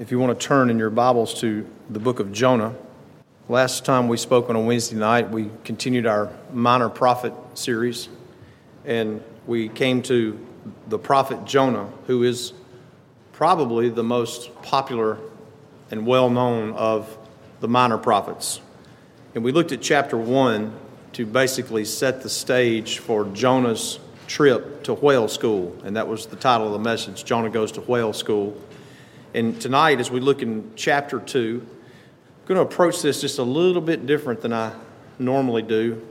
If you want to turn in your Bibles to the book of Jonah, last time we spoke on a Wednesday night, we continued our minor prophet series, and we came to the prophet Jonah, who is probably the most popular and well known of the minor prophets. And we looked at chapter 1 to basically set the stage for Jonah's trip to whale school, and that was the title of the message Jonah Goes to Whale School. And tonight, as we look in chapter 2, I'm going to approach this just a little bit different than I normally do.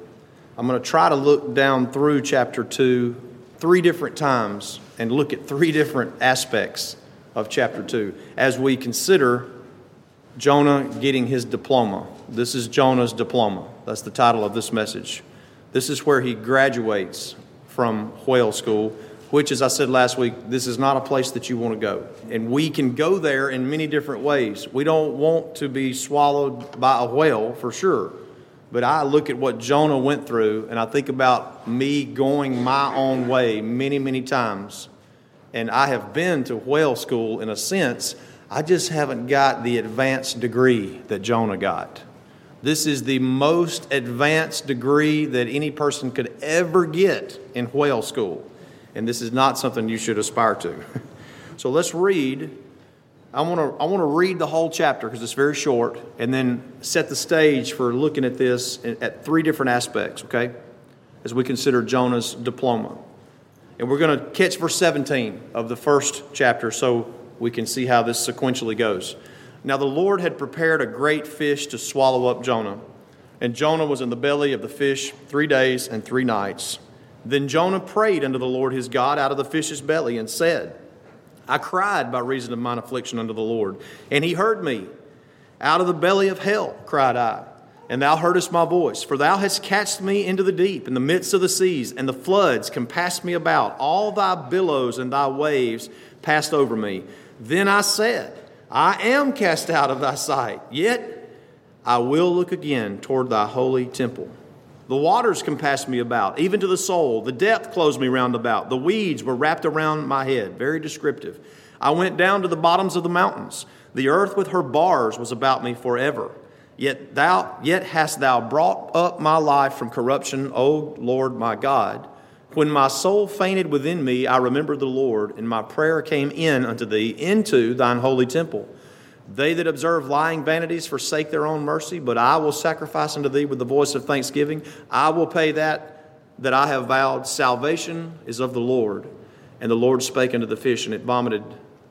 I'm going to try to look down through chapter 2 three different times and look at three different aspects of chapter 2 as we consider Jonah getting his diploma. This is Jonah's diploma. That's the title of this message. This is where he graduates from whale school which, as I said last week, this is not a place that you want to go. And we can go there in many different ways. We don't want to be swallowed by a whale for sure. But I look at what Jonah went through and I think about me going my own way many, many times. And I have been to whale school in a sense. I just haven't got the advanced degree that Jonah got. This is the most advanced degree that any person could ever get in whale school and this is not something you should aspire to. so let's read. I want to I want to read the whole chapter because it's very short, and then set the stage for looking at this at three different aspects. Okay, as we consider Jonah's diploma, and we're going to catch verse 17 of the first chapter, so we can see how this sequentially goes. Now the Lord had prepared a great fish to swallow up Jonah, and Jonah was in the belly of the fish three days and three nights. Then Jonah prayed unto the Lord his God out of the fish's belly and said, I cried by reason of mine affliction unto the Lord, and he heard me. Out of the belly of hell cried I, and thou heardest my voice. For thou hast cast me into the deep, in the midst of the seas, and the floods compassed me about. All thy billows and thy waves passed over me. Then I said, I am cast out of thy sight, yet I will look again toward thy holy temple. The waters compassed me about, even to the soul. The depth closed me round about. The weeds were wrapped around my head. Very descriptive. I went down to the bottoms of the mountains. The earth with her bars was about me forever. Yet thou yet hast thou brought up my life from corruption, O Lord my God. When my soul fainted within me, I remembered the Lord, and my prayer came in unto thee into thine holy temple. They that observe lying vanities forsake their own mercy, but I will sacrifice unto thee with the voice of thanksgiving. I will pay that that I have vowed. Salvation is of the Lord. And the Lord spake unto the fish, and it vomited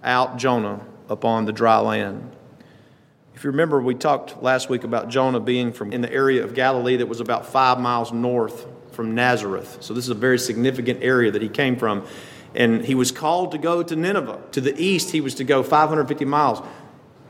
out Jonah upon the dry land. If you remember, we talked last week about Jonah being from in the area of Galilee that was about five miles north from Nazareth. So this is a very significant area that he came from. And he was called to go to Nineveh. To the east, he was to go 550 miles.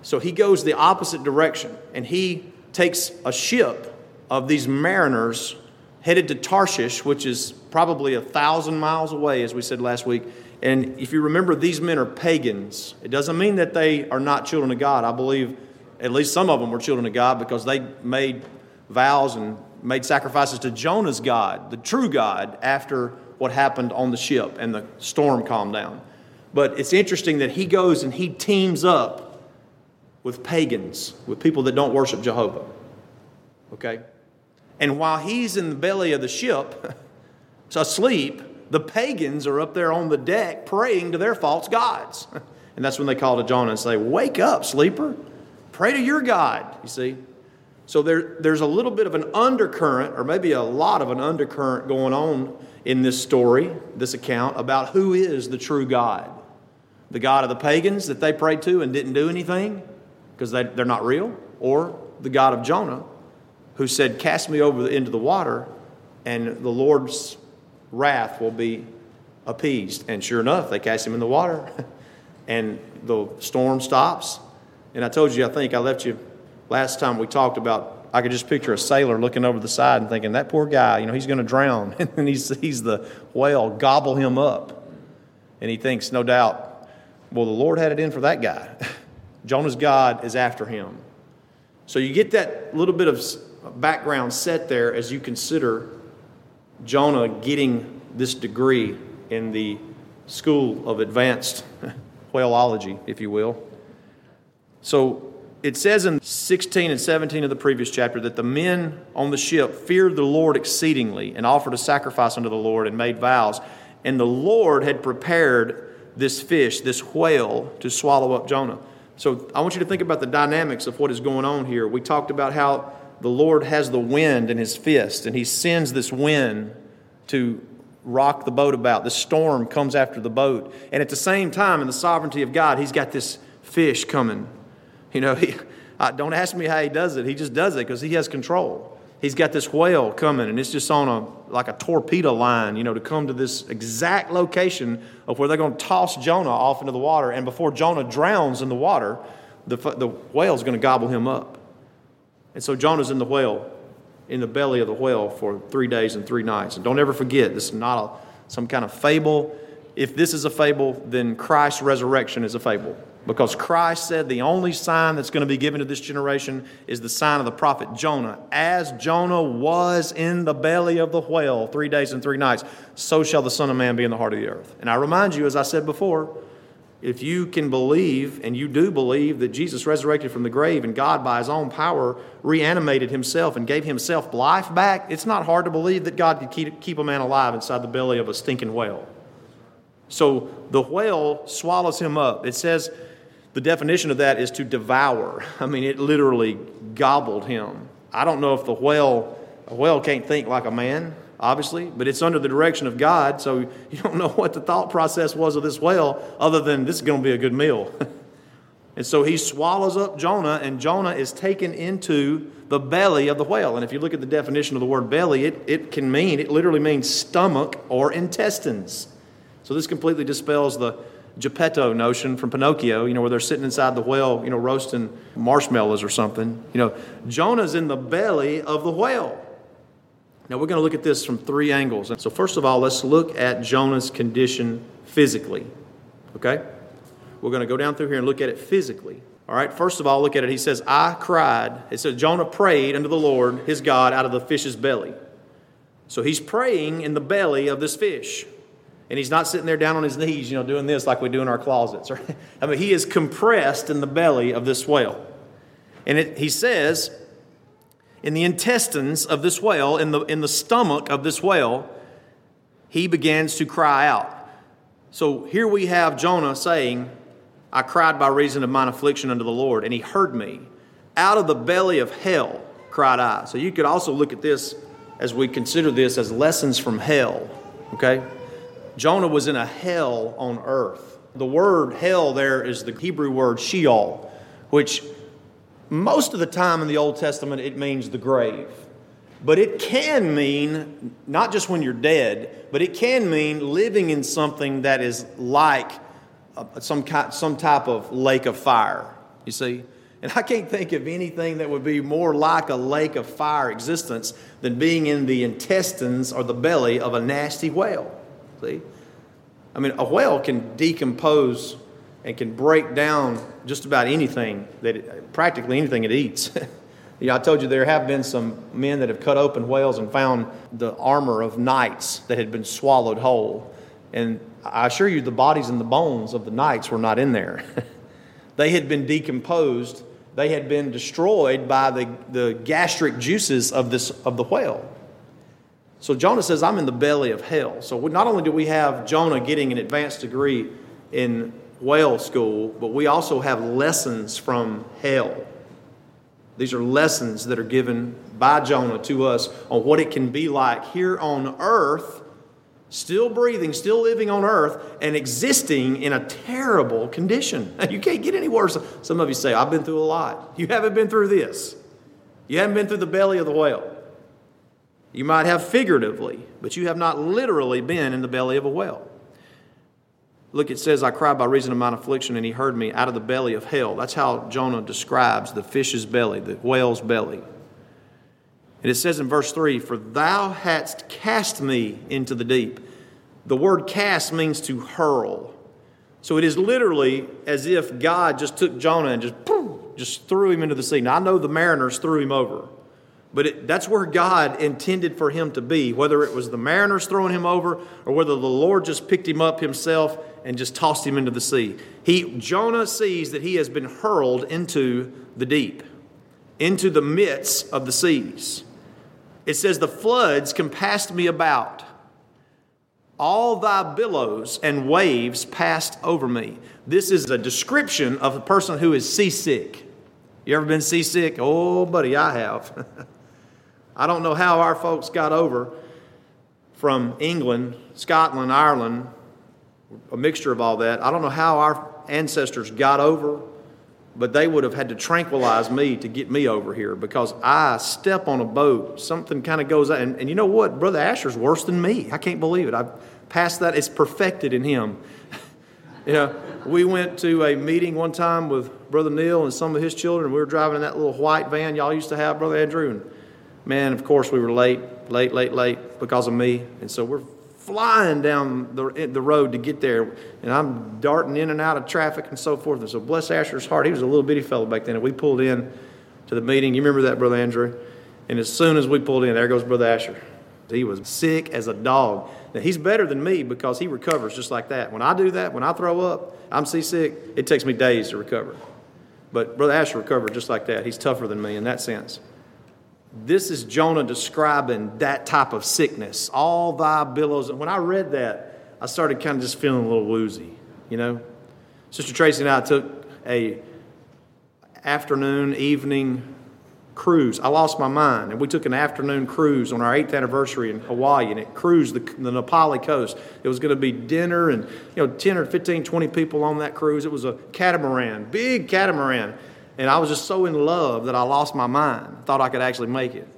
So he goes the opposite direction and he takes a ship of these mariners headed to Tarshish, which is probably a thousand miles away, as we said last week. And if you remember, these men are pagans. It doesn't mean that they are not children of God. I believe at least some of them were children of God because they made vows and made sacrifices to Jonah's God, the true God, after what happened on the ship and the storm calmed down. But it's interesting that he goes and he teams up with pagans, with people that don't worship Jehovah. Okay? And while he's in the belly of the ship, asleep, the pagans are up there on the deck praying to their false gods. And that's when they call to Jonah and say, Wake up, sleeper. Pray to your God, you see. So there, there's a little bit of an undercurrent, or maybe a lot of an undercurrent going on in this story, this account, about who is the true God. The God of the pagans that they prayed to and didn't do anything, because they, they're not real, or the God of Jonah, who said, Cast me over into the water, and the Lord's wrath will be appeased. And sure enough, they cast him in the water, and the storm stops. And I told you, I think I left you last time we talked about, I could just picture a sailor looking over the side and thinking, that poor guy, you know, he's going to drown. And then he sees the whale gobble him up. And he thinks, no doubt, well, the Lord had it in for that guy. Jonah's God is after him. So you get that little bit of background set there as you consider Jonah getting this degree in the school of advanced whaleology, if you will. So it says in 16 and 17 of the previous chapter that the men on the ship feared the Lord exceedingly and offered a sacrifice unto the Lord and made vows. And the Lord had prepared this fish, this whale, to swallow up Jonah. So I want you to think about the dynamics of what is going on here. We talked about how the Lord has the wind in his fist, and he sends this wind to rock the boat about. The storm comes after the boat. And at the same time, in the sovereignty of God, he's got this fish coming you know, he, don't ask me how he does it. He just does it because he has control. He's got this whale coming, and it's just on a like a torpedo line, you know, to come to this exact location of where they're going to toss Jonah off into the water. And before Jonah drowns in the water, the, the whale's going to gobble him up. And so Jonah's in the whale, in the belly of the whale for three days and three nights. And don't ever forget, this is not a, some kind of fable. If this is a fable, then Christ's resurrection is a fable. Because Christ said the only sign that's going to be given to this generation is the sign of the prophet Jonah. As Jonah was in the belly of the whale three days and three nights, so shall the Son of Man be in the heart of the earth. And I remind you, as I said before, if you can believe, and you do believe, that Jesus resurrected from the grave and God, by his own power, reanimated himself and gave himself life back, it's not hard to believe that God could keep, a man alive inside the belly of a stinking whale. So the whale swallows him up. It says, the definition of that is to devour. I mean, it literally gobbled him. I don't know if the whale, a whale can't think like a man, obviously, but it's under the direction of God, so you don't know what the thought process was of this whale other than this is going to be a good meal. and so he swallows up Jonah, and Jonah is taken into the belly of the whale. And if you look at the definition of the word belly, it, it can mean, it literally means stomach or intestines. So this completely dispels the Geppetto notion from Pinocchio, you know, where they're sitting inside the whale, you know, roasting marshmallows or something. You know, Jonah's in the belly of the whale. Now we're going to look at this from three angles. So, first of all, let's look at Jonah's condition physically. Okay? We're going to go down through here and look at it physically. All right, first of all, look at it. He says, I cried. It says, Jonah prayed unto the Lord his God out of the fish's belly. So he's praying in the belly of this fish. And he's not sitting there down on his knees, you know, doing this like we do in our closets. Right? I mean, he is compressed in the belly of this whale. And it, he says, in the intestines of this whale, in the, in the stomach of this whale, he begins to cry out. So here we have Jonah saying, I cried by reason of mine affliction unto the Lord, and he heard me. Out of the belly of hell cried I. So you could also look at this as we consider this as lessons from hell, okay? Jonah was in a hell on earth. The word hell there is the Hebrew word Sheol, which most of the time in the Old Testament it means the grave. But it can mean, not just when you're dead, but it can mean living in something that is like some, kind, some type of lake of fire, you see? And I can't think of anything that would be more like a lake of fire existence than being in the intestines or the belly of a nasty whale. See? I mean, a whale can decompose and can break down just about anything that it, practically anything it eats. you know, I told you there have been some men that have cut open whales and found the armor of knights that had been swallowed whole. And I assure you, the bodies and the bones of the knights were not in there. they had been decomposed. They had been destroyed by the, the gastric juices of, this, of the whale. So Jonah says, I'm in the belly of hell. So not only do we have Jonah getting an advanced degree in whale school, but we also have lessons from hell. These are lessons that are given by Jonah to us on what it can be like here on earth, still breathing, still living on earth, and existing in a terrible condition. You can't get any worse. Some of you say, I've been through a lot. You haven't been through this. You haven't been through the belly of the whale. You might have figuratively, but you have not literally been in the belly of a whale. Look, it says, I cried by reason of mine affliction, and he heard me out of the belly of hell. That's how Jonah describes the fish's belly, the whale's belly. And it says in verse 3 For thou hadst cast me into the deep. The word cast means to hurl. So it is literally as if God just took Jonah and just, just threw him into the sea. Now, I know the mariners threw him over. But it, that's where God intended for him to be, whether it was the mariners throwing him over or whether the Lord just picked him up himself and just tossed him into the sea. He, Jonah sees that he has been hurled into the deep, into the midst of the seas. It says, The floods compassed me about. All thy billows and waves passed over me. This is a description of a person who is seasick. You ever been seasick? Oh, buddy, I have. I don't know how our folks got over from England, Scotland, Ireland, a mixture of all that. I don't know how our ancestors got over, but they would have had to tranquilize me to get me over here because I step on a boat, something kind of goes out. And, and you know what? Brother Asher's worse than me. I can't believe it. I've passed that, it's perfected in him. you know, we went to a meeting one time with Brother Neil and some of his children. We were driving in that little white van y'all used to have, Brother Andrew. And man, of course, we were late, late, late, late because of me. And so we're flying down the, the road to get there, and I'm darting in and out of traffic and so forth. And so, bless Asher's heart, he was a little bitty fellow back then. And we pulled in to the meeting. You remember that, Brother Andrew? And as soon as we pulled in, there goes Brother Asher. He was sick as a dog. Now, he's better than me because he recovers just like that. When I do that, when I throw up, I'm seasick, it takes me days to recover. But Brother Asher recovered just like that. He's tougher than me in that sense. This is Jonah describing that type of sickness. All thy billows. And when I read that, I started kind of just feeling a little woozy, you know. Sister Tracy and I took a afternoon, evening cruise. I lost my mind, and we took an afternoon cruise on our eighth anniversary in Hawaii, and it cruised the, the Na Pali coast. It was going to be dinner and you know 10 or 15, 20 people on that cruise. It was a catamaran, big catamaran. And I was just so in love that I lost my mind. Thought I could actually make it.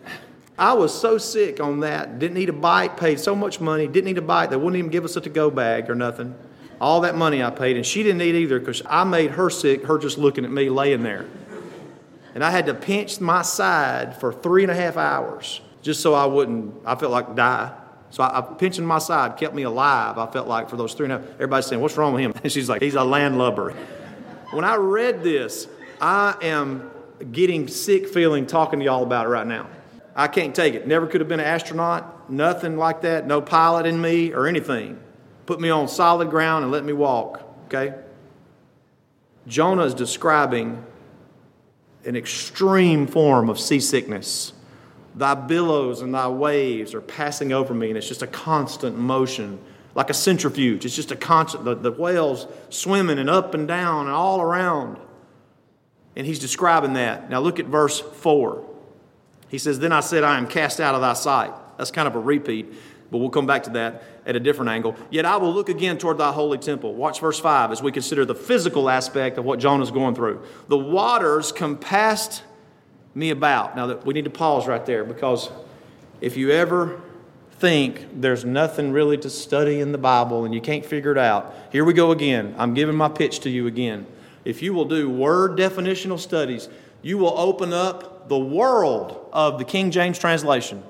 I was so sick on that. Didn't need a bite, paid so much money, didn't need a bite. They wouldn't even give us a to go bag or nothing. All that money I paid, and she didn't eat either because I made her sick, her just looking at me laying there. And I had to pinch my side for three and a half hours just so I wouldn't, I felt like die. So I, I pinching my side kept me alive, I felt like, for those three and a half. Everybody's saying, What's wrong with him? And she's like, He's a landlubber. When I read this, I am getting sick feeling talking to y'all about it right now. I can't take it. Never could have been an astronaut, nothing like that, no pilot in me or anything. Put me on solid ground and let me walk, okay? Jonah is describing an extreme form of seasickness. Thy billows and thy waves are passing over me, and it's just a constant motion, like a centrifuge. It's just a constant, the, the whales swimming and up and down and all around. And he's describing that. Now look at verse 4. He says, Then I said, I am cast out of thy sight. That's kind of a repeat, but we'll come back to that at a different angle. Yet I will look again toward thy holy temple. Watch verse 5 as we consider the physical aspect of what Jonah's going through. The waters compassed me about. Now, that we need to pause right there because if you ever think there's nothing really to study in the Bible and you can't figure it out, here we go again. I'm giving my pitch to you again if you will do word definitional studies, you will open up the world of the King James translation.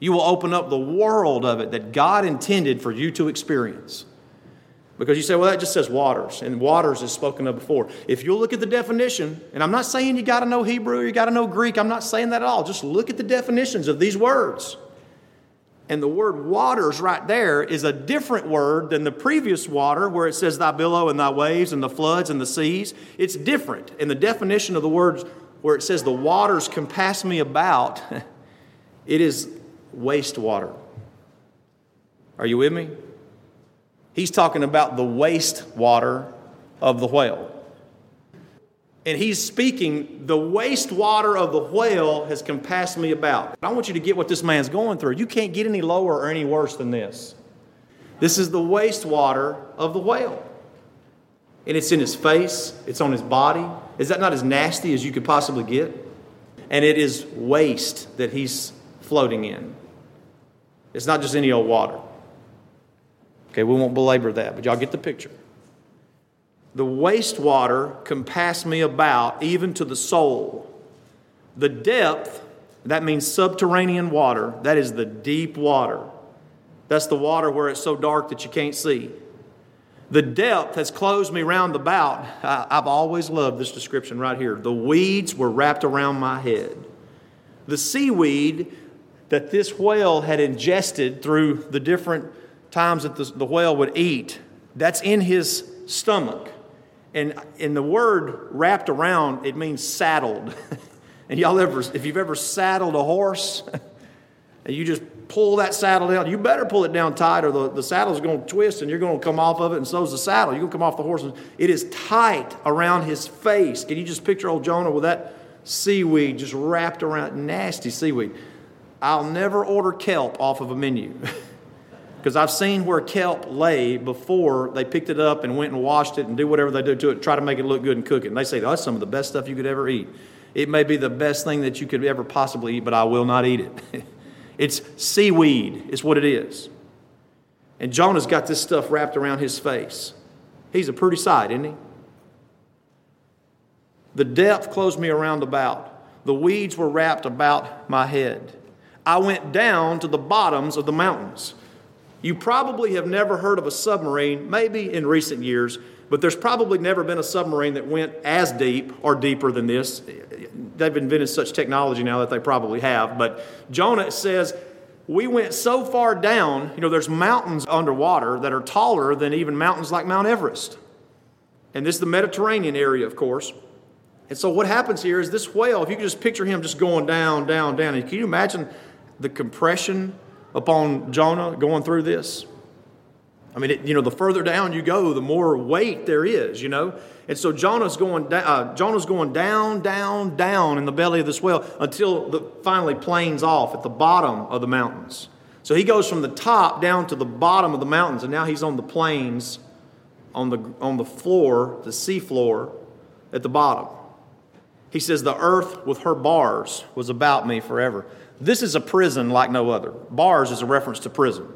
You will open up the world of it that God intended for you to experience. Because you say, well, that just says waters, and waters is spoken of before. If you'll look at the definition, and I'm not saying you got to know Hebrew or you got to know Greek, I'm not saying that at all. Just look at the definitions of these words. And the word waters right there is a different word than the previous water where it says thy billow and thy waves and the floods and the seas. It's different. And the definition of the words where it says the waters compass me about, it is wastewater. Are you with me? He's talking about the wastewater of the whale. And he's speaking, the wastewater of the whale has compassed me about. I want you to get what this man's going through. You can't get any lower or any worse than this. This is the wastewater of the whale. And it's in his face, it's on his body. Is that not as nasty as you could possibly get? And it is waste that he's floating in. It's not just any old water. Okay, we won't belabor that, but y'all get the picture. The wastewater compassed me about, even to the soul. The depth, that means subterranean water, that is the deep water. That's the water where it's so dark that you can't see. The depth has closed me round about. I, have always loved this description right here. The weeds were wrapped around my head. the seaweed that this whale had ingested through the different times that the whale would eat, that's in his stomach. And, and the word wrapped around, it means saddled. and y'all ever, if you've ever saddled a horse, and you just pull that saddle down, you better pull it down tight or the, the saddle's going to twist and you're going to come off of it, and so's the saddle. You're going to come off the horse. And it is tight around his face. Can you just picture old Jonah with that seaweed just wrapped around, nasty seaweed? I'll never order kelp off of a menu. Because I've seen where kelp lay before they picked it up and went and washed it and do whatever they do to it, try to make it look good and cook it. And they say, oh, that's some of the best stuff you could ever eat. It may be the best thing that you could ever possibly eat, but I will not eat it. it's seaweed, is what it is. And Jonah's got this stuff wrapped around his face. He's a pretty sight, isn't he? The depth closed me around about. The weeds were wrapped about my head. I went down to the bottoms of the mountains. You probably have never heard of a submarine, maybe in recent years, but there's probably never been a submarine that went as deep or deeper than this. They've invented such technology now that they probably have. But Jonah says, We went so far down, you know, there's mountains underwater that are taller than even mountains like Mount Everest. And this is the Mediterranean area, of course. And so what happens here is this whale, if you can just picture him just going down, down, down, and can you imagine the compression upon Jonah going through this? I mean, it, you know, the further down you go, the more weight there is, you know. And so Jonah's going, da- uh, Jonah's going down, down, down in the belly of this whale until the finally planes off at the bottom of the mountains. So he goes from the top down to the bottom of the mountains, and now he's on the plains, on the, on the floor, the sea floor at the bottom. He says, The earth with her bars was about me forever. This is a prison like no other. Bars is a reference to prison.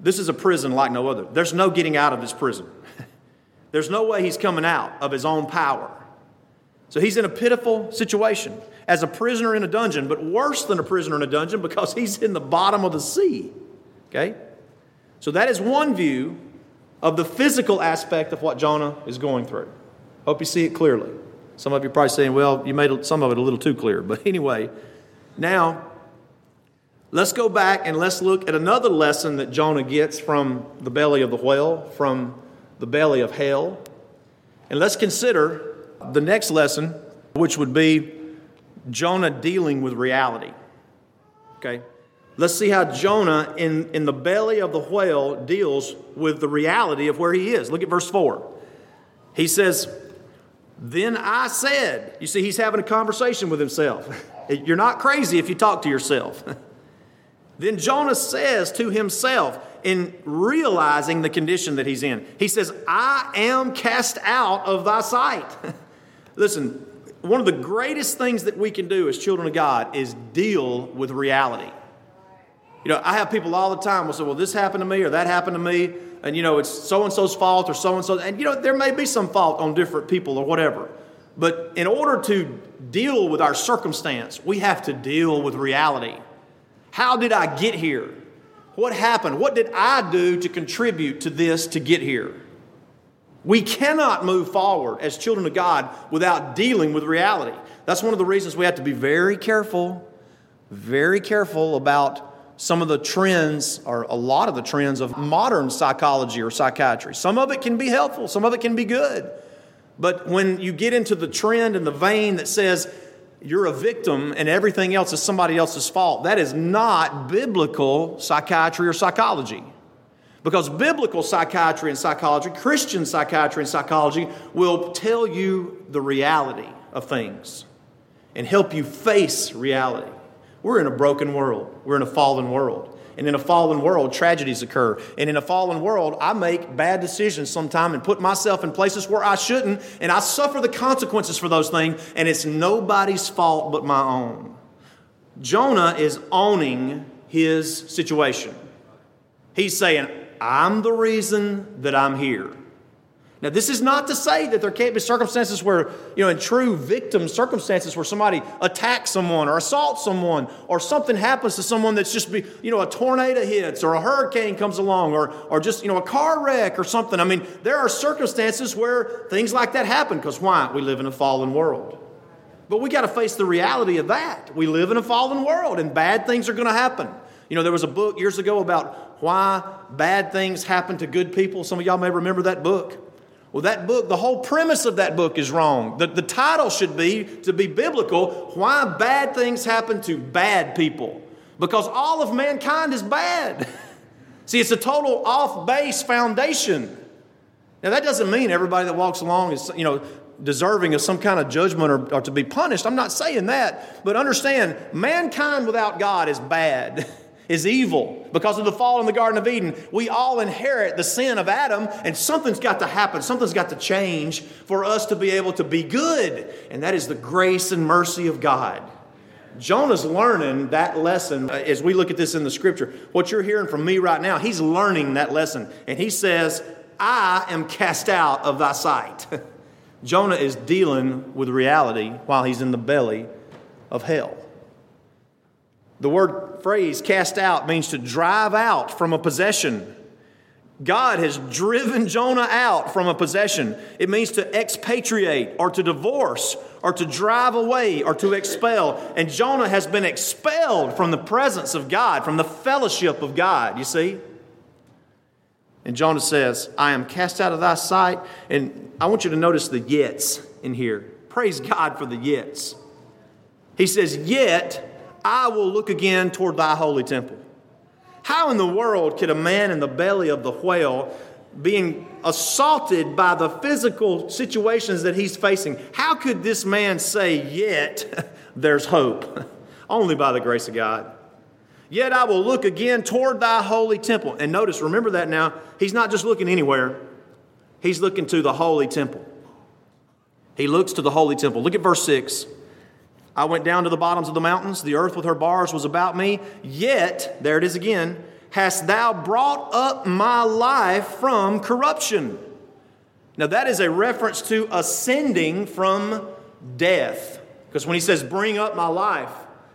This is a prison like no other. There's no getting out of this prison. There's no way he's coming out of his own power. So he's in a pitiful situation as a prisoner in a dungeon, but worse than a prisoner in a dungeon because he's in the bottom of the sea. Okay? So that is one view of the physical aspect of what Jonah is going through. Hope you see it clearly. Some of you are probably saying, well, you made some of it a little too clear. But anyway, now, let's go back and let's look at another lesson that Jonah gets from the belly of the whale, from the belly of hell. And let's consider the next lesson, which would be Jonah dealing with reality. Okay? Let's see how Jonah, in, in the belly of the whale, deals with the reality of where he is. Look at verse 4. He says, Then I said, you see, he's having a conversation with himself. You're not crazy if you talk to yourself. then Jonah says to himself, in realizing the condition that he's in, he says, I am cast out of thy sight. Listen, one of the greatest things that we can do as children of God is deal with reality. You know, I have people all the time will say, well, this happened to me or that happened to me, and you know, it's so and so's fault or so and so. And you know, there may be some fault on different people or whatever. But in order to deal with our circumstance, we have to deal with reality. How did I get here? What happened? What did I do to contribute to this to get here? We cannot move forward as children of God without dealing with reality. That's one of the reasons we have to be very careful, very careful about some of the trends, or a lot of the trends of modern psychology or psychiatry. Some of it can be helpful, some of it can be good. But when you get into the trend and the vein that says you're a victim and everything else is somebody else's fault, that is not biblical psychiatry or psychology. Because biblical psychiatry and psychology, Christian psychiatry and psychology, will tell you the reality of things and help you face reality. We're in a broken world, we're in a fallen world. And in a fallen world, tragedies occur. And in a fallen world, I make bad decisions sometimes and put myself in places where I shouldn't, and I suffer the consequences for those things, and it's nobody's fault but my own. Jonah is owning his situation. He's saying, I'm the reason that I'm here. Now, this is not to say that there can't be circumstances where, you know, in true victim circumstances where somebody attacks someone or assaults someone or something happens to someone that's just, be, you know, a tornado hits or a hurricane comes along or, or just, you know, a car wreck or something. I mean, there are circumstances where things like that happen because why? We live in a fallen world. But we got to face the reality of that. We live in a fallen world and bad things are going to happen. You know, there was a book years ago about why bad things happen to good people. Some of y'all may remember that book. Well, that book, the whole premise of that book is wrong. The, the title should be, to be biblical, Why Bad Things Happen to Bad People. Because all of mankind is bad. See, it's a total off base foundation. Now, that doesn't mean everybody that walks along is, you know, deserving of some kind of judgment or, or to be punished. I'm not saying that. But understand, mankind without God is bad. is evil. Because of the fall in the Garden of Eden, we all inherit the sin of Adam, and something's got to happen. Something's got to change for us to be able to be good. And that is the grace and mercy of God. Jonah's learning that lesson uh, as we look at this in the scripture. What you're hearing from me right now, he's learning that lesson. And he says, I am cast out of thy sight. Jonah is dealing with reality while he's in the belly of hell. The word phrase cast out means to drive out from a possession. God has driven Jonah out from a possession. It means to expatriate or to divorce or to drive away or to expel. And Jonah has been expelled from the presence of God, from the fellowship of God, you see? And Jonah says, I am cast out of thy sight. And I want you to notice the yets in here. Praise God for the yets. He says, Yet I will look again toward thy holy temple. How in the world could a man in the belly of the whale being assaulted by the physical situations that he's facing, how could this man say, Yet there's hope? Only by the grace of God. Yet I will look again toward thy holy temple. And notice, remember that now, he's not just looking anywhere, he's looking to the holy temple. He looks to the holy temple. Look at verse 6. I went down to the bottoms of the mountains, the earth with her bars was about me, yet, there it is again, hast thou brought up my life from corruption. Now, that is a reference to ascending from death. Because when he says, bring up my life,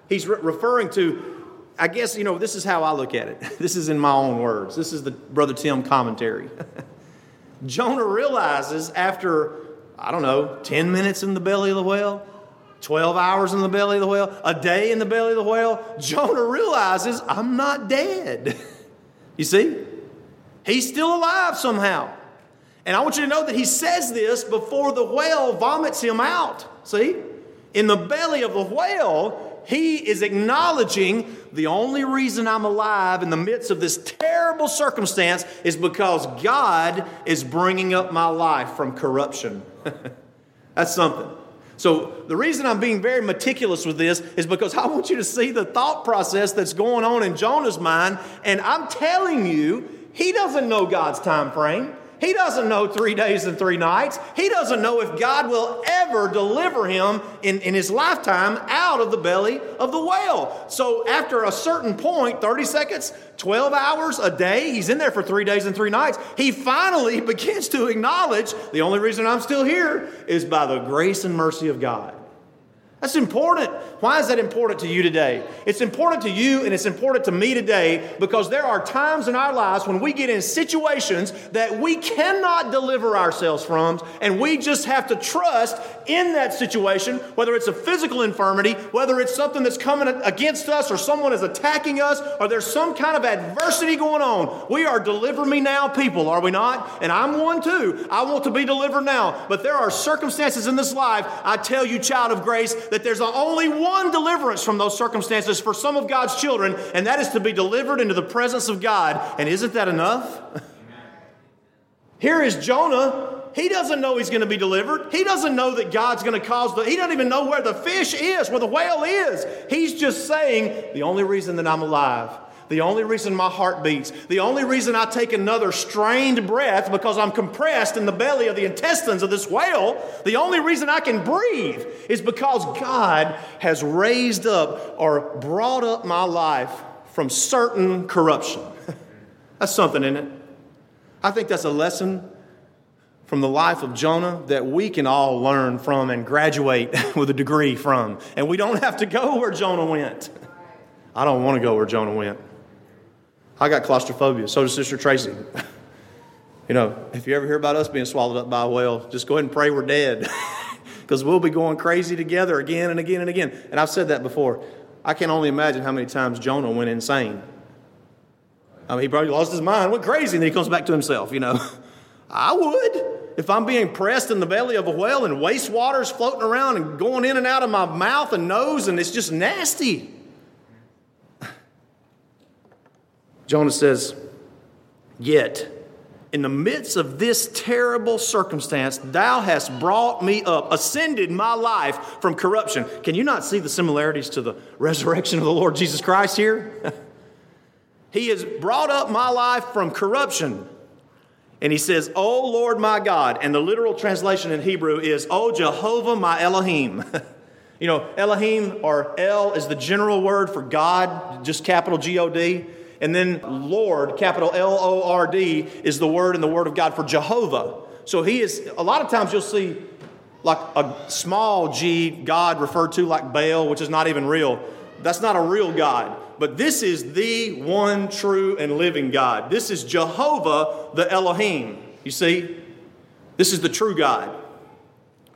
he's re- referring to I guess, you know, this is how I look at it. This is in my own words. This is the Brother Tim commentary. Jonah realizes after, I don't know, 10 minutes in the belly of the whale, 12 hours in the belly of the whale, a day in the belly of the whale, Jonah realizes, I'm not dead. you see? He's still alive somehow. And I want you to know that he says this before the whale vomits him out. See? In the belly of the whale, he is acknowledging the only reason I'm alive in the midst of this terrible circumstance is because God is bringing up my life from corruption. That's something. So, the reason I'm being very meticulous with this is because I want you to see the thought process that's going on in Jonah's mind. And I'm telling you, he doesn't know God's time frame. He doesn't know three days and three nights. He doesn't know if God will ever deliver him in, in his lifetime out of the belly of the whale. So, after a certain point 30 seconds, 12 hours a day, he's in there for three days and three nights. He finally begins to acknowledge the only reason I'm still here is by the grace and mercy of God. That's important. Why is that important to you today? It's important to you and it's important to me today because there are times in our lives when we get in situations that we cannot deliver ourselves from, and we just have to trust in that situation, whether it's a physical infirmity, whether it's something that's coming against us, or someone is attacking us, or there's some kind of adversity going on. We are deliver me now people, are we not? And I'm one too. I want to be delivered now. But there are circumstances in this life, I tell you, child of grace, that there's only one deliverance from those circumstances for some of God's children, and that is to be delivered into the presence of God. And isn't that enough? Here is Jonah. He doesn't know he's going to be delivered. He doesn't know that God's going to cause the, he doesn't even know where the fish is, where the whale is. He's just saying, the only reason that I'm alive the only reason my heart beats, the only reason I take another strained breath because I'm compressed in the belly of the intestines of this whale, the only reason I can breathe is because God has raised up or brought up my life from certain corruption. that's something, isn't it? I think that's a lesson from the life of Jonah that we can all learn from and graduate with a degree from. And we don't have to go where Jonah went. I don't want to go where Jonah went. I got claustrophobia. So does Sister Tracy. you know, if you ever hear about us being swallowed up by a whale, just go ahead and pray we're dead. because we'll be going crazy together again and again and again. And I've said that before. I can only imagine how many times Jonah went insane. I mean, he probably lost his mind, went crazy, and then he comes back to himself, you know. I would. If I'm being pressed in the belly of a whale and wastewater's floating around and going in and out of my mouth and nose, and it's just nasty. Jonah says, Yet, in the midst of this terrible circumstance, thou hast brought me up, ascended my life from corruption. Can you not see the similarities to the resurrection of the Lord Jesus Christ here? he has brought up my life from corruption. And he says, O Lord my God. And the literal translation in Hebrew is, O Jehovah my Elohim. you know, Elohim or El is the general word for God, just capital G O D. And then Lord, capital L O R D, is the word in the word of God for Jehovah. So he is, a lot of times you'll see like a small g God referred to like Baal, which is not even real. That's not a real God. But this is the one true and living God. This is Jehovah the Elohim. You see? This is the true God.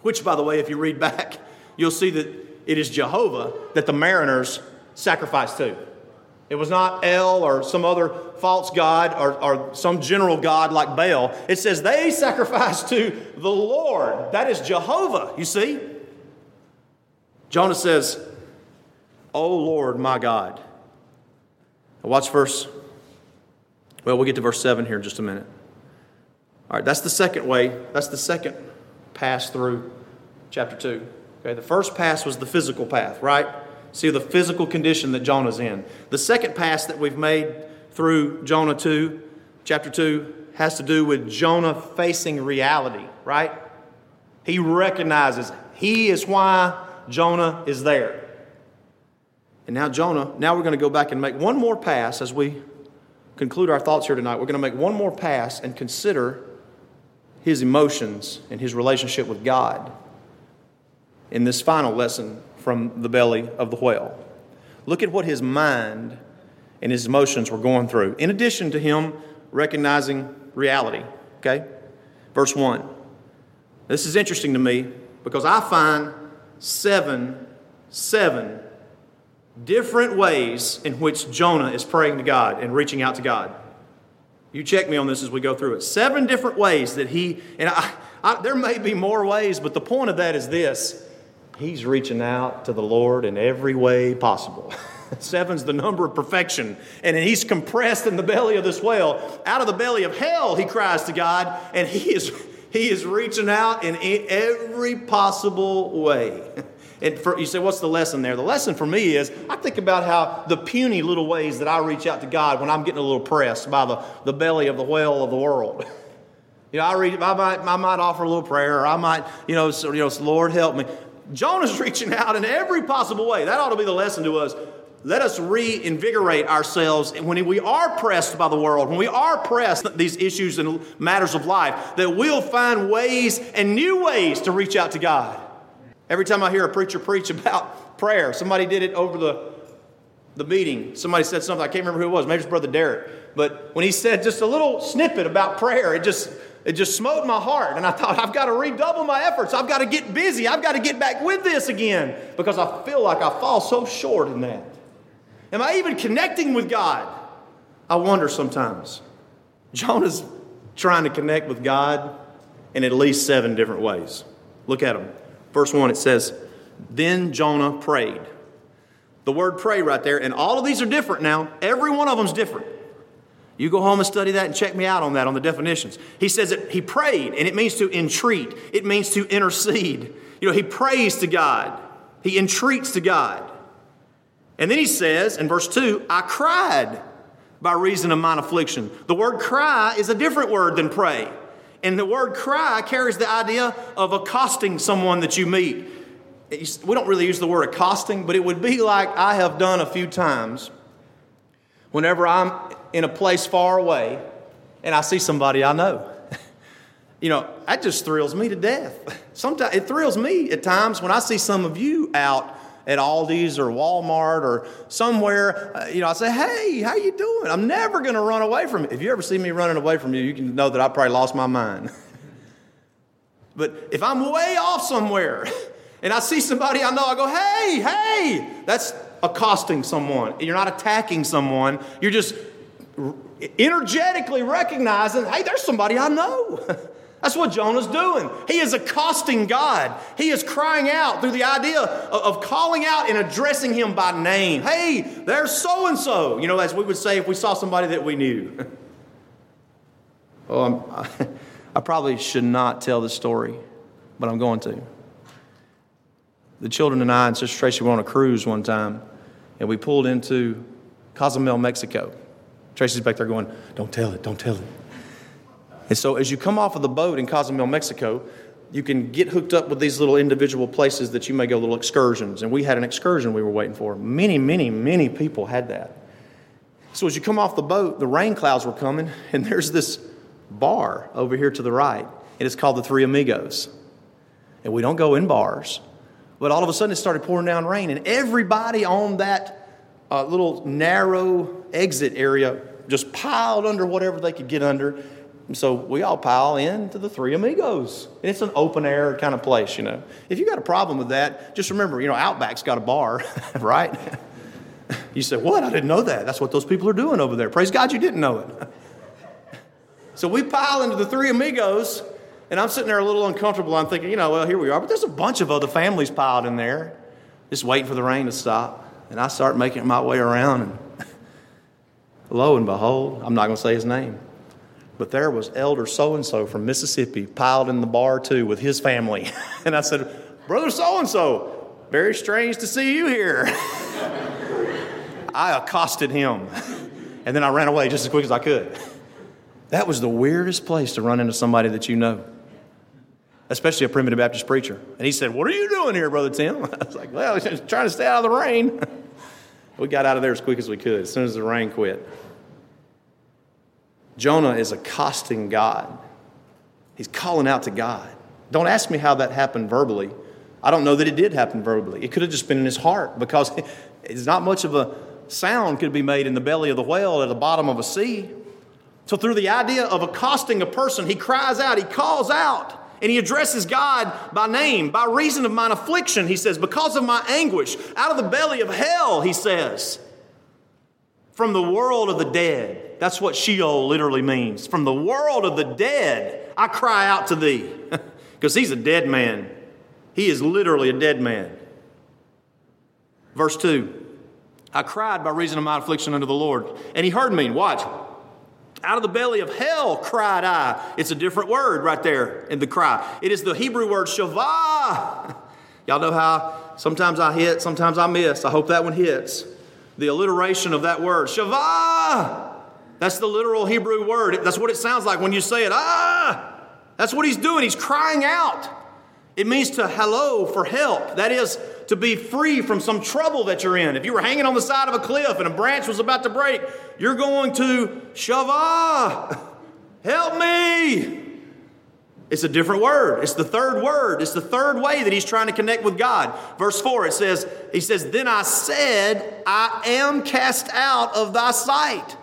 Which, by the way, if you read back, you'll see that it is Jehovah that the mariners sacrifice to. It was not El or some other false god or, or, some general god like Baal. It says they sacrificed to the Lord. That is Jehovah, you see? Jonah says, O Lord, my God. Watch verse. Well, we'll get to verse 7 here in just a minute. All right, that's the second way. That's the second pass through chapter 2. Okay, the first pass was the physical path, right? See the physical condition that Jonah's in. The second pass that we've made through Jonah 2, chapter 2, has to do with Jonah facing reality, right? He recognizes he is why Jonah is there. And now, Jonah, now we're going to go back and make one more pass as we conclude our thoughts here tonight. We're going to make one more pass and consider his emotions and his relationship with God in this final lesson from the belly of the whale. Look at what his mind and his emotions were going through, in addition to him recognizing reality. Okay? Verse 1. This is interesting to me because I find seven, seven different ways in which Jonah is praying to God and reaching out to God. You check me on this as we go through it. Seven different ways that he, and I, I, there may be more ways, but the point of that is this he's reaching out to the Lord in every way possible. Seven's the number of perfection. And he's compressed in the belly of this whale. Out of the belly of hell, he cries to God, and he is, he is reaching out in every possible way. And for, you say, what's the lesson there? The lesson for me is I think about how the puny little ways that I reach out to God when I'm getting a little pressed by the, the belly of the whale of the world. You know, I, read, I, might, I might offer a little prayer, or I might, you know, so, you know, Lord help me. Jonah's reaching out in every possible way. That ought to be the lesson to us. Let us reinvigorate ourselves when we are pressed by the world, when we are pressed these issues and matters of life, that we'll find ways and new ways to reach out to God. Every time I hear a preacher preach about prayer, somebody did it over the, the meeting. Somebody said something, I can't remember who it was, maybe it's Brother Derek. But when he said just a little snippet about prayer, it just it just smote my heart. And I thought, I've got to redouble my efforts. I've got to get busy. I've got to get back with this again because I feel like I fall so short in that. Am I even connecting with God? I wonder sometimes. Jonah's trying to connect with God in at least seven different ways. Look at them. Verse 1, it says, Then Jonah prayed. The word pray right there, and all of these are different now. Every one of them's different. You go home and study that and check me out on that, on the definitions. He says that he prayed, and it means to entreat, it means to intercede. You know, he prays to God, he entreats to God. And then he says in verse 2, I cried by reason of mine affliction. The word cry is a different word than pray. And the word cry carries the idea of accosting someone that you meet. We don't really use the word accosting, but it would be like I have done a few times whenever I'm in a place far away and I see somebody I know. you know, that just thrills me to death. Sometimes it thrills me at times when I see some of you out at Aldi's or Walmart or somewhere. Uh, you know, I say, "Hey, how you doing?" I'm never going to run away from you. If you ever see me running away from you, you can know that I probably lost my mind. But if I'm way off somewhere and I see somebody I know, I go, hey, hey, that's accosting someone. You're not attacking someone. You're just energetically recognizing, hey, there's somebody I know. That's what Jonah's doing. He is accosting God. He is crying out through the idea of, calling out and addressing him by name. Hey, there's so and so. You know, as we would say if we saw somebody that we knew. oh, i I probably should not tell this story, but I'm going to. The children and I and Sister Tracy were on a cruise one time, and we pulled into Cozumel, Mexico. Tracy's back there going, Don't tell it, don't tell it. And so, as you come off of the boat in Cozumel, Mexico, you can get hooked up with these little individual places that you may go little excursions. And we had an excursion we were waiting for. Many, many, many people had that. So, as you come off the boat, the rain clouds were coming, and there's this bar over here to the right. And it's called the Three Amigos. And we don't go in bars. But all of a sudden, it started pouring down rain, and everybody on that uh, little narrow exit area just piled under whatever they could get under so we all pile in to the Three Amigos. And it's an open air kind of place, you know. If you got a problem with that, just remember, you know, Outback's got a bar, right? You say, What? I didn't know that. That's what those people are doing over there. Praise God you didn't know it. so we pile into the Three Amigos, and I'm sitting there a little uncomfortable. I'm thinking, you know, well, here we are. But there's a bunch of other families piled in there, just waiting for the rain to stop. And I start making my way around, and lo and behold, I'm not going to say his name but there was elder so and so from Mississippi piled in the bar too with his family. and I said, Brother so and so, very strange to see you here. I accosted him. and then I ran away just as quick as I could. That was the weirdest place to run into somebody that you know, especially a primitive Baptist preacher. And he said, What are you doing here, Brother Tim? I was like, Well, just trying to stay out of the rain. we got out of there as quick as we could, as soon as the rain quit. Jonah is accosting God. He's calling out to God. Don't ask me how that happened verbally. I don't know that it did happen verbally. It could have just been in his heart because it's not much of a sound could be made in the belly of the whale at the bottom of a sea. So, through the idea of accosting a person, he cries out, he calls out, and he addresses God by name. By reason of mine affliction, he says, because of my anguish, out of the belly of hell, he says, from the world of the dead. That's what Sheol literally means. From the world of the dead, I cry out to thee. Because he's a dead man. He is literally a dead man. Verse 2 I cried by reason of my affliction unto the Lord, and he heard me. Watch. Out of the belly of hell cried I. It's a different word right there in the cry. It is the Hebrew word shavah. Y'all know how sometimes I hit, sometimes I miss. I hope that one hits. The alliteration of that word, shavah. That's the literal Hebrew word. That's what it sounds like when you say it. Ah! That's what he's doing. He's crying out. It means to hello for help. That is to be free from some trouble that you're in. If you were hanging on the side of a cliff and a branch was about to break, you're going to Shavah, help me. It's a different word. It's the third word. It's the third way that he's trying to connect with God. Verse 4, it says, He says, Then I said, I am cast out of thy sight.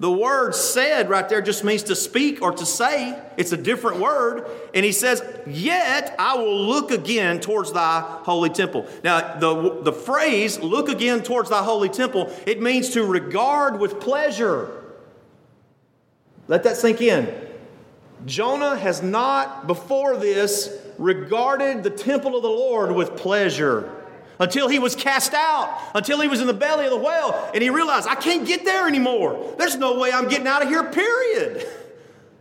The word said right there just means to speak or to say. It's a different word. And he says, Yet I will look again towards thy holy temple. Now, the, the phrase, look again towards thy holy temple, it means to regard with pleasure. Let that sink in. Jonah has not before this regarded the temple of the Lord with pleasure until he was cast out, until he was in the belly of the whale, and he realized, I can't get there anymore. There's no way I'm getting out of here, period.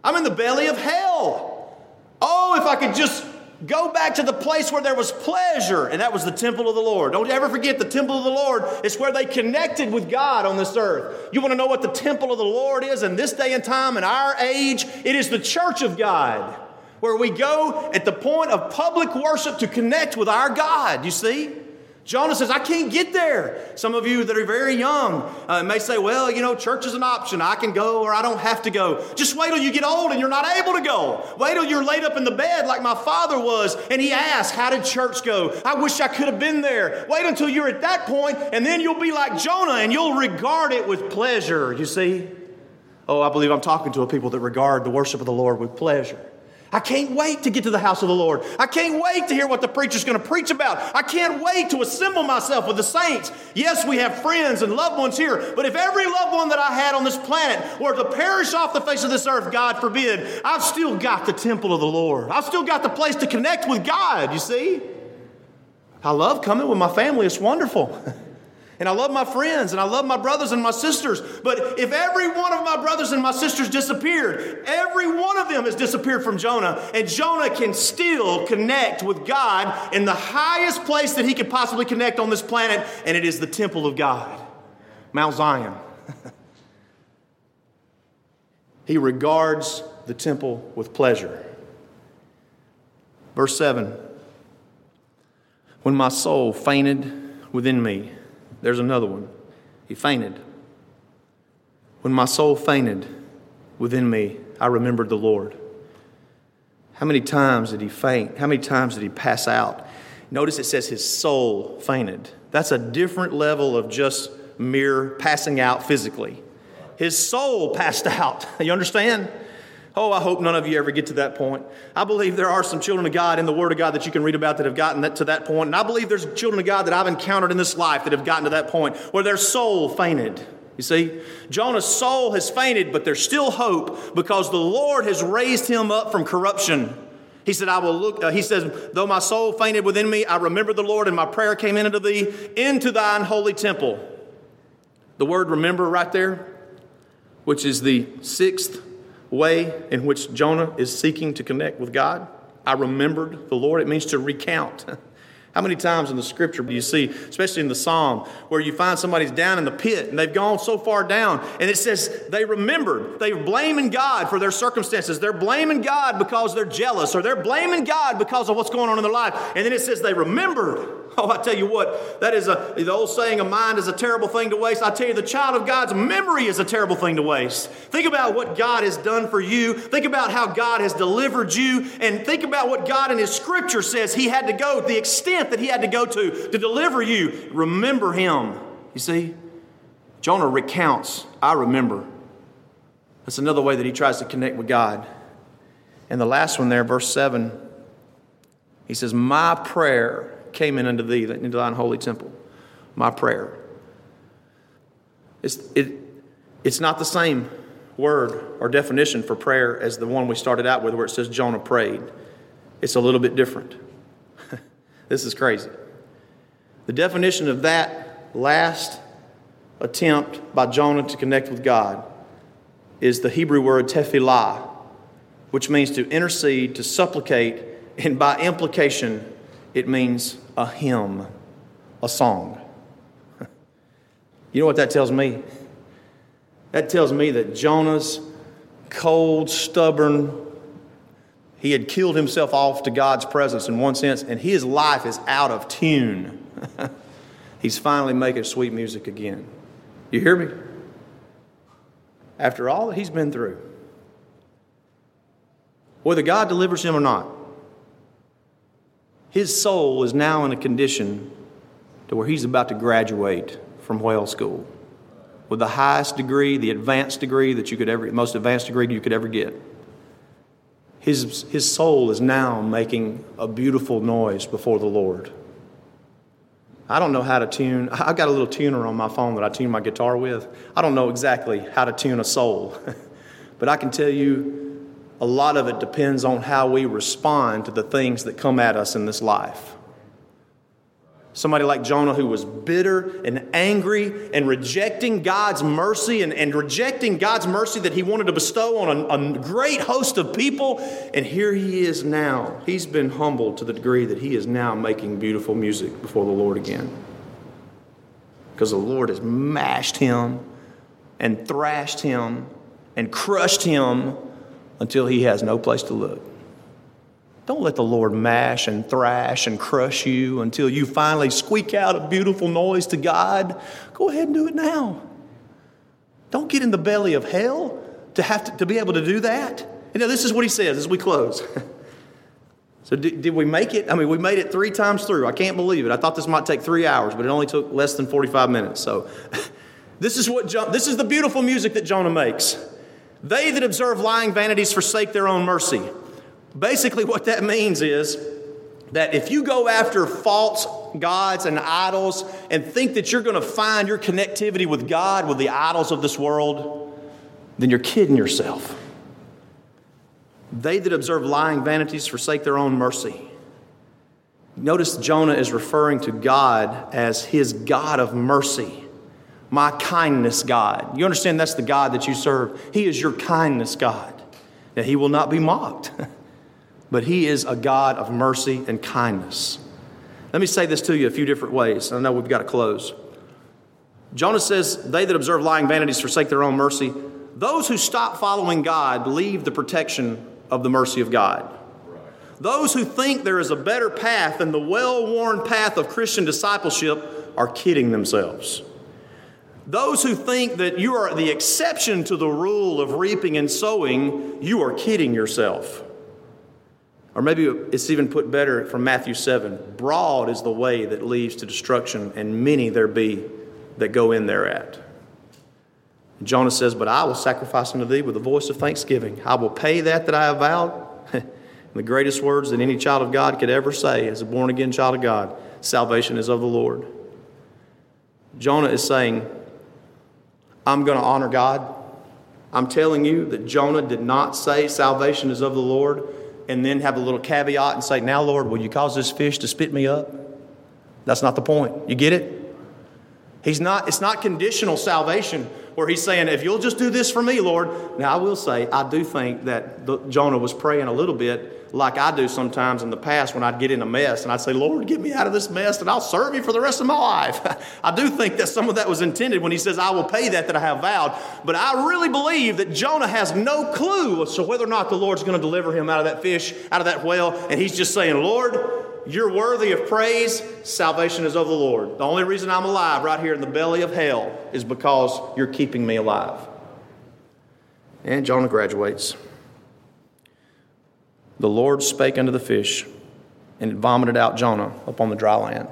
I'm in the belly of hell. Oh, if I could just go back to the place where there was pleasure, and that was the temple of the Lord. Don't ever forget the temple of the Lord is where they connected with God on this earth. You want to know what the temple of the Lord is in this day and time, in our age? It is the church of God, where we go at the point of public worship to connect with our God, you see? Jonah says, I can't get there. Some of you that are very young uh, may say, well, you know, church is an option. I can go or I don't have to go. Just wait till you get old and you're not able to go. Wait till you're laid up in the bed like my father was and he asked, How did church go? I wish I could have been there. Wait until you're at that point and then you'll be like Jonah and you'll regard it with pleasure, you see? Oh, I believe I'm talking to a people that regard the worship of the Lord with pleasure. I can't wait to get to the house of the Lord. I can't wait to hear what the preacher's going to preach about. I can't wait to assemble myself with the saints. Yes, we have friends and loved ones here, but if every loved one that I had on this planet were to perish off the face of this earth, God forbid, I've still got the temple of the Lord. I've still got the place to connect with God, you see? I love coming with my family, it's wonderful. And I love my friends and I love my brothers and my sisters. But if every one of my brothers and my sisters disappeared, every one of them has disappeared from Jonah. And Jonah can still connect with God in the highest place that he could possibly connect on this planet, and it is the temple of God, Mount Zion. he regards the temple with pleasure. Verse 7 When my soul fainted within me, there's another one. He fainted. When my soul fainted within me, I remembered the Lord. How many times did he faint? How many times did he pass out? Notice it says his soul fainted. That's a different level of just mere passing out physically. His soul passed out. You understand? Oh, I hope none of you ever get to that point. I believe there are some children of God in the Word of God that you can read about that have gotten that, to that point. And I believe there's children of God that I've encountered in this life that have gotten to that point where their soul fainted. You see, Jonah's soul has fainted, but there's still hope because the Lord has raised him up from corruption. He said, I will look, uh, he says, though my soul fainted within me, I remembered the Lord and my prayer came into thee, into thine holy temple. The word remember right there, which is the sixth way in which Jonah is seeking to connect with God. I remembered the Lord. It means to recount. How many times in the scripture do you see, especially in the psalm, where you find somebody's down in the pit and they've gone so far down, and it says they remembered. They're blaming God for their circumstances. They're blaming God because they're jealous, or they're blaming God because of what's going on in their life. And then it says they remembered. Oh, I tell you what, that is a the old saying, a mind is a terrible thing to waste. I tell you, the child of God's memory is a terrible thing to waste. Think about what God has done for you. Think about how God has delivered you, and think about what God in His Scripture says He had to go, the extent that He had to go to to deliver you. Remember Him. You see, Jonah recounts, I remember. That's another way that he tries to connect with God. And the last one there, verse 7, he says, My prayer came in unto thee, into thine holy temple. My prayer. It's, it, it's not the same word or definition for prayer as the one we started out with, where it says Jonah prayed. It's a little bit different. This is crazy. The definition of that last attempt by Jonah to connect with God is the Hebrew word tefillah, which means to intercede, to supplicate, and by implication, it means a hymn, a song. You know what that tells me? That tells me that Jonah's cold, stubborn, he had killed himself off to God's presence in one sense, and his life is out of tune. He's finally making sweet music again. You hear me? After all that he's been through, whether God delivers him or not, his soul is now in a condition to where he's about to graduate from whale school with the highest degree, the advanced degree that you could ever, the most advanced degree you could ever get. His, his soul is now making a beautiful noise before the Lord. I don't know how to tune. I've got a little tuner on my phone that I tune my guitar with. I don't know exactly how to tune a soul, but I can tell you a lot of it depends on how we respond to the things that come at us in this life. Somebody like Jonah, who was bitter and angry and rejecting God's mercy and, and rejecting God's mercy that he wanted to bestow on a, a great host of people. And here he is now. He's been humbled to the degree that he is now making beautiful music before the Lord again. Because the Lord has mashed him and thrashed him and crushed him until he has no place to look. Don't let the Lord mash and thrash and crush you until you finally squeak out a beautiful noise to God. Go ahead and do it now. Don't get in the belly of hell to have to, to be able to do that. You know, this is what he says as we close. so, did, did we make it? I mean, we made it three times through. I can't believe it. I thought this might take three hours, but it only took less than 45 minutes. So, this is what this is the beautiful music that Jonah makes. They that observe lying vanities forsake their own mercy. Basically, what that means is that if you go after false gods and idols and think that you're going to find your connectivity with God with the idols of this world, then you're kidding yourself. They that observe lying vanities forsake their own mercy. Notice Jonah is referring to God as his God of mercy, my kindness God. You understand that's the God that you serve? He is your kindness God. That he will not be mocked, but he is a God of mercy and kindness. Let me say this to you a few different ways. I know we've got to close. Jonah says, They that observe lying vanities forsake their own mercy. Those who stop following God leave the protection of the mercy of God. Those who think there is a better path than the well worn path of Christian discipleship are kidding themselves. Those who think that you are the exception to the rule of reaping and sowing, you are kidding yourself. Or maybe it's even put better from Matthew 7 Broad is the way that leads to destruction, and many there be that go in thereat. Jonah says, But I will sacrifice unto thee with a voice of thanksgiving. I will pay that that I have vowed. the greatest words that any child of God could ever say as a born again child of God salvation is of the Lord. Jonah is saying, I'm going to honor God. I'm telling you that Jonah did not say salvation is of the Lord and then have a little caveat and say, Now, Lord, will you cause this fish to spit me up? That's not the point. You get it? He's not, it's not conditional salvation where he's saying, if you'll just do this for me, Lord. Now, I will say, I do think that the, Jonah was praying a little bit like I do sometimes in the past when I'd get in a mess and I'd say, Lord, get me out of this mess and I'll serve you for the rest of my life. I do think that some of that was intended when he says, I will pay that that I have vowed. But I really believe that Jonah has no clue as to whether or not the Lord's going to deliver him out of that fish, out of that whale. And he's just saying, Lord, you're worthy of praise. Salvation is of the Lord. The only reason I'm alive right here in the belly of hell is because you're keeping me alive. And Jonah graduates. The Lord spake unto the fish, and it vomited out Jonah upon the dry land.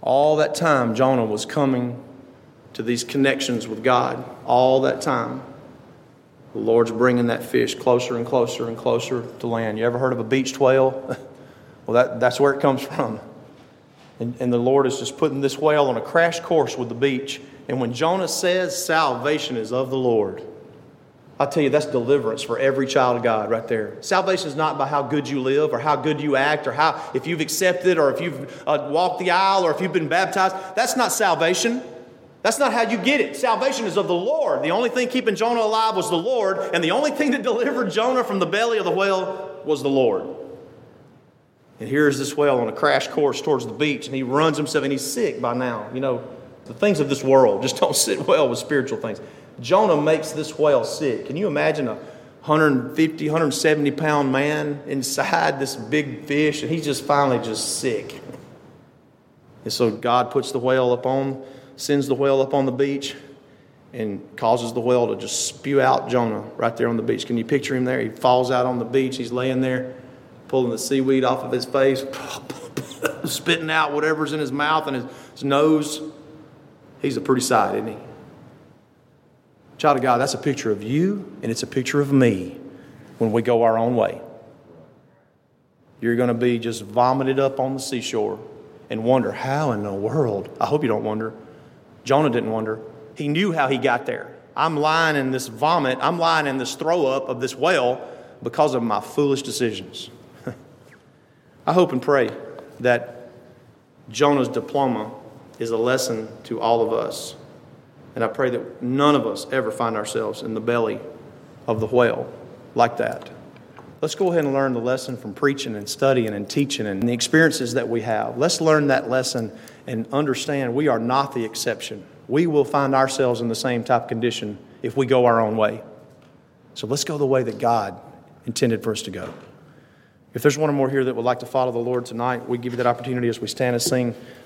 All that time, Jonah was coming to these connections with God. All that time. The Lord's bringing that fish closer and closer and closer to land. You ever heard of a beached whale? well, that, that's where it comes from. And, and the Lord is just putting this whale on a crash course with the beach. And when Jonah says salvation is of the Lord, I tell you, that's deliverance for every child of God right there. Salvation is not by how good you live or how good you act or how, if you've accepted or if you've uh, walked the aisle or if you've been baptized. That's not salvation. That's not how you get it. Salvation is of the Lord. The only thing keeping Jonah alive was the Lord, and the only thing that delivered Jonah from the belly of the whale was the Lord. And here's this whale on a crash course towards the beach, and he runs himself, and he's sick by now. You know, the things of this world just don't sit well with spiritual things. Jonah makes this whale sick. Can you imagine a 150, 170 pound man inside this big fish, and he's just finally just sick? And so God puts the whale up on sends the whale up on the beach and causes the whale to just spew out Jonah right there on the beach. Can you picture him there? He falls out on the beach. He's laying there, pulling the seaweed off of his face, spitting out whatever's in his mouth and his, his nose. He's a pretty sight, isn't he? Child of God, that's a picture of you and it's a picture of me when we go our own way. You're going to be just vomited up on the seashore and wonder, how in the world? I hope you don't wonder Jonah didn't wonder. He knew how he got there. I'm lying in this vomit, I'm lying in this throw up of this whale because of my foolish decisions. I hope and pray that Jonah's diploma is a lesson to all of us. And I pray that none of us ever find ourselves in the belly of the whale like that. Let's go ahead and learn the lesson from preaching and studying and teaching and the experiences that we have. Let's learn that lesson and understand we are not the exception. We will find ourselves in the same type of condition if we go our own way. So let's go the way that God intended for us to go. If there's one or more here that would like to follow the Lord tonight, we give you that opportunity as we stand and sing.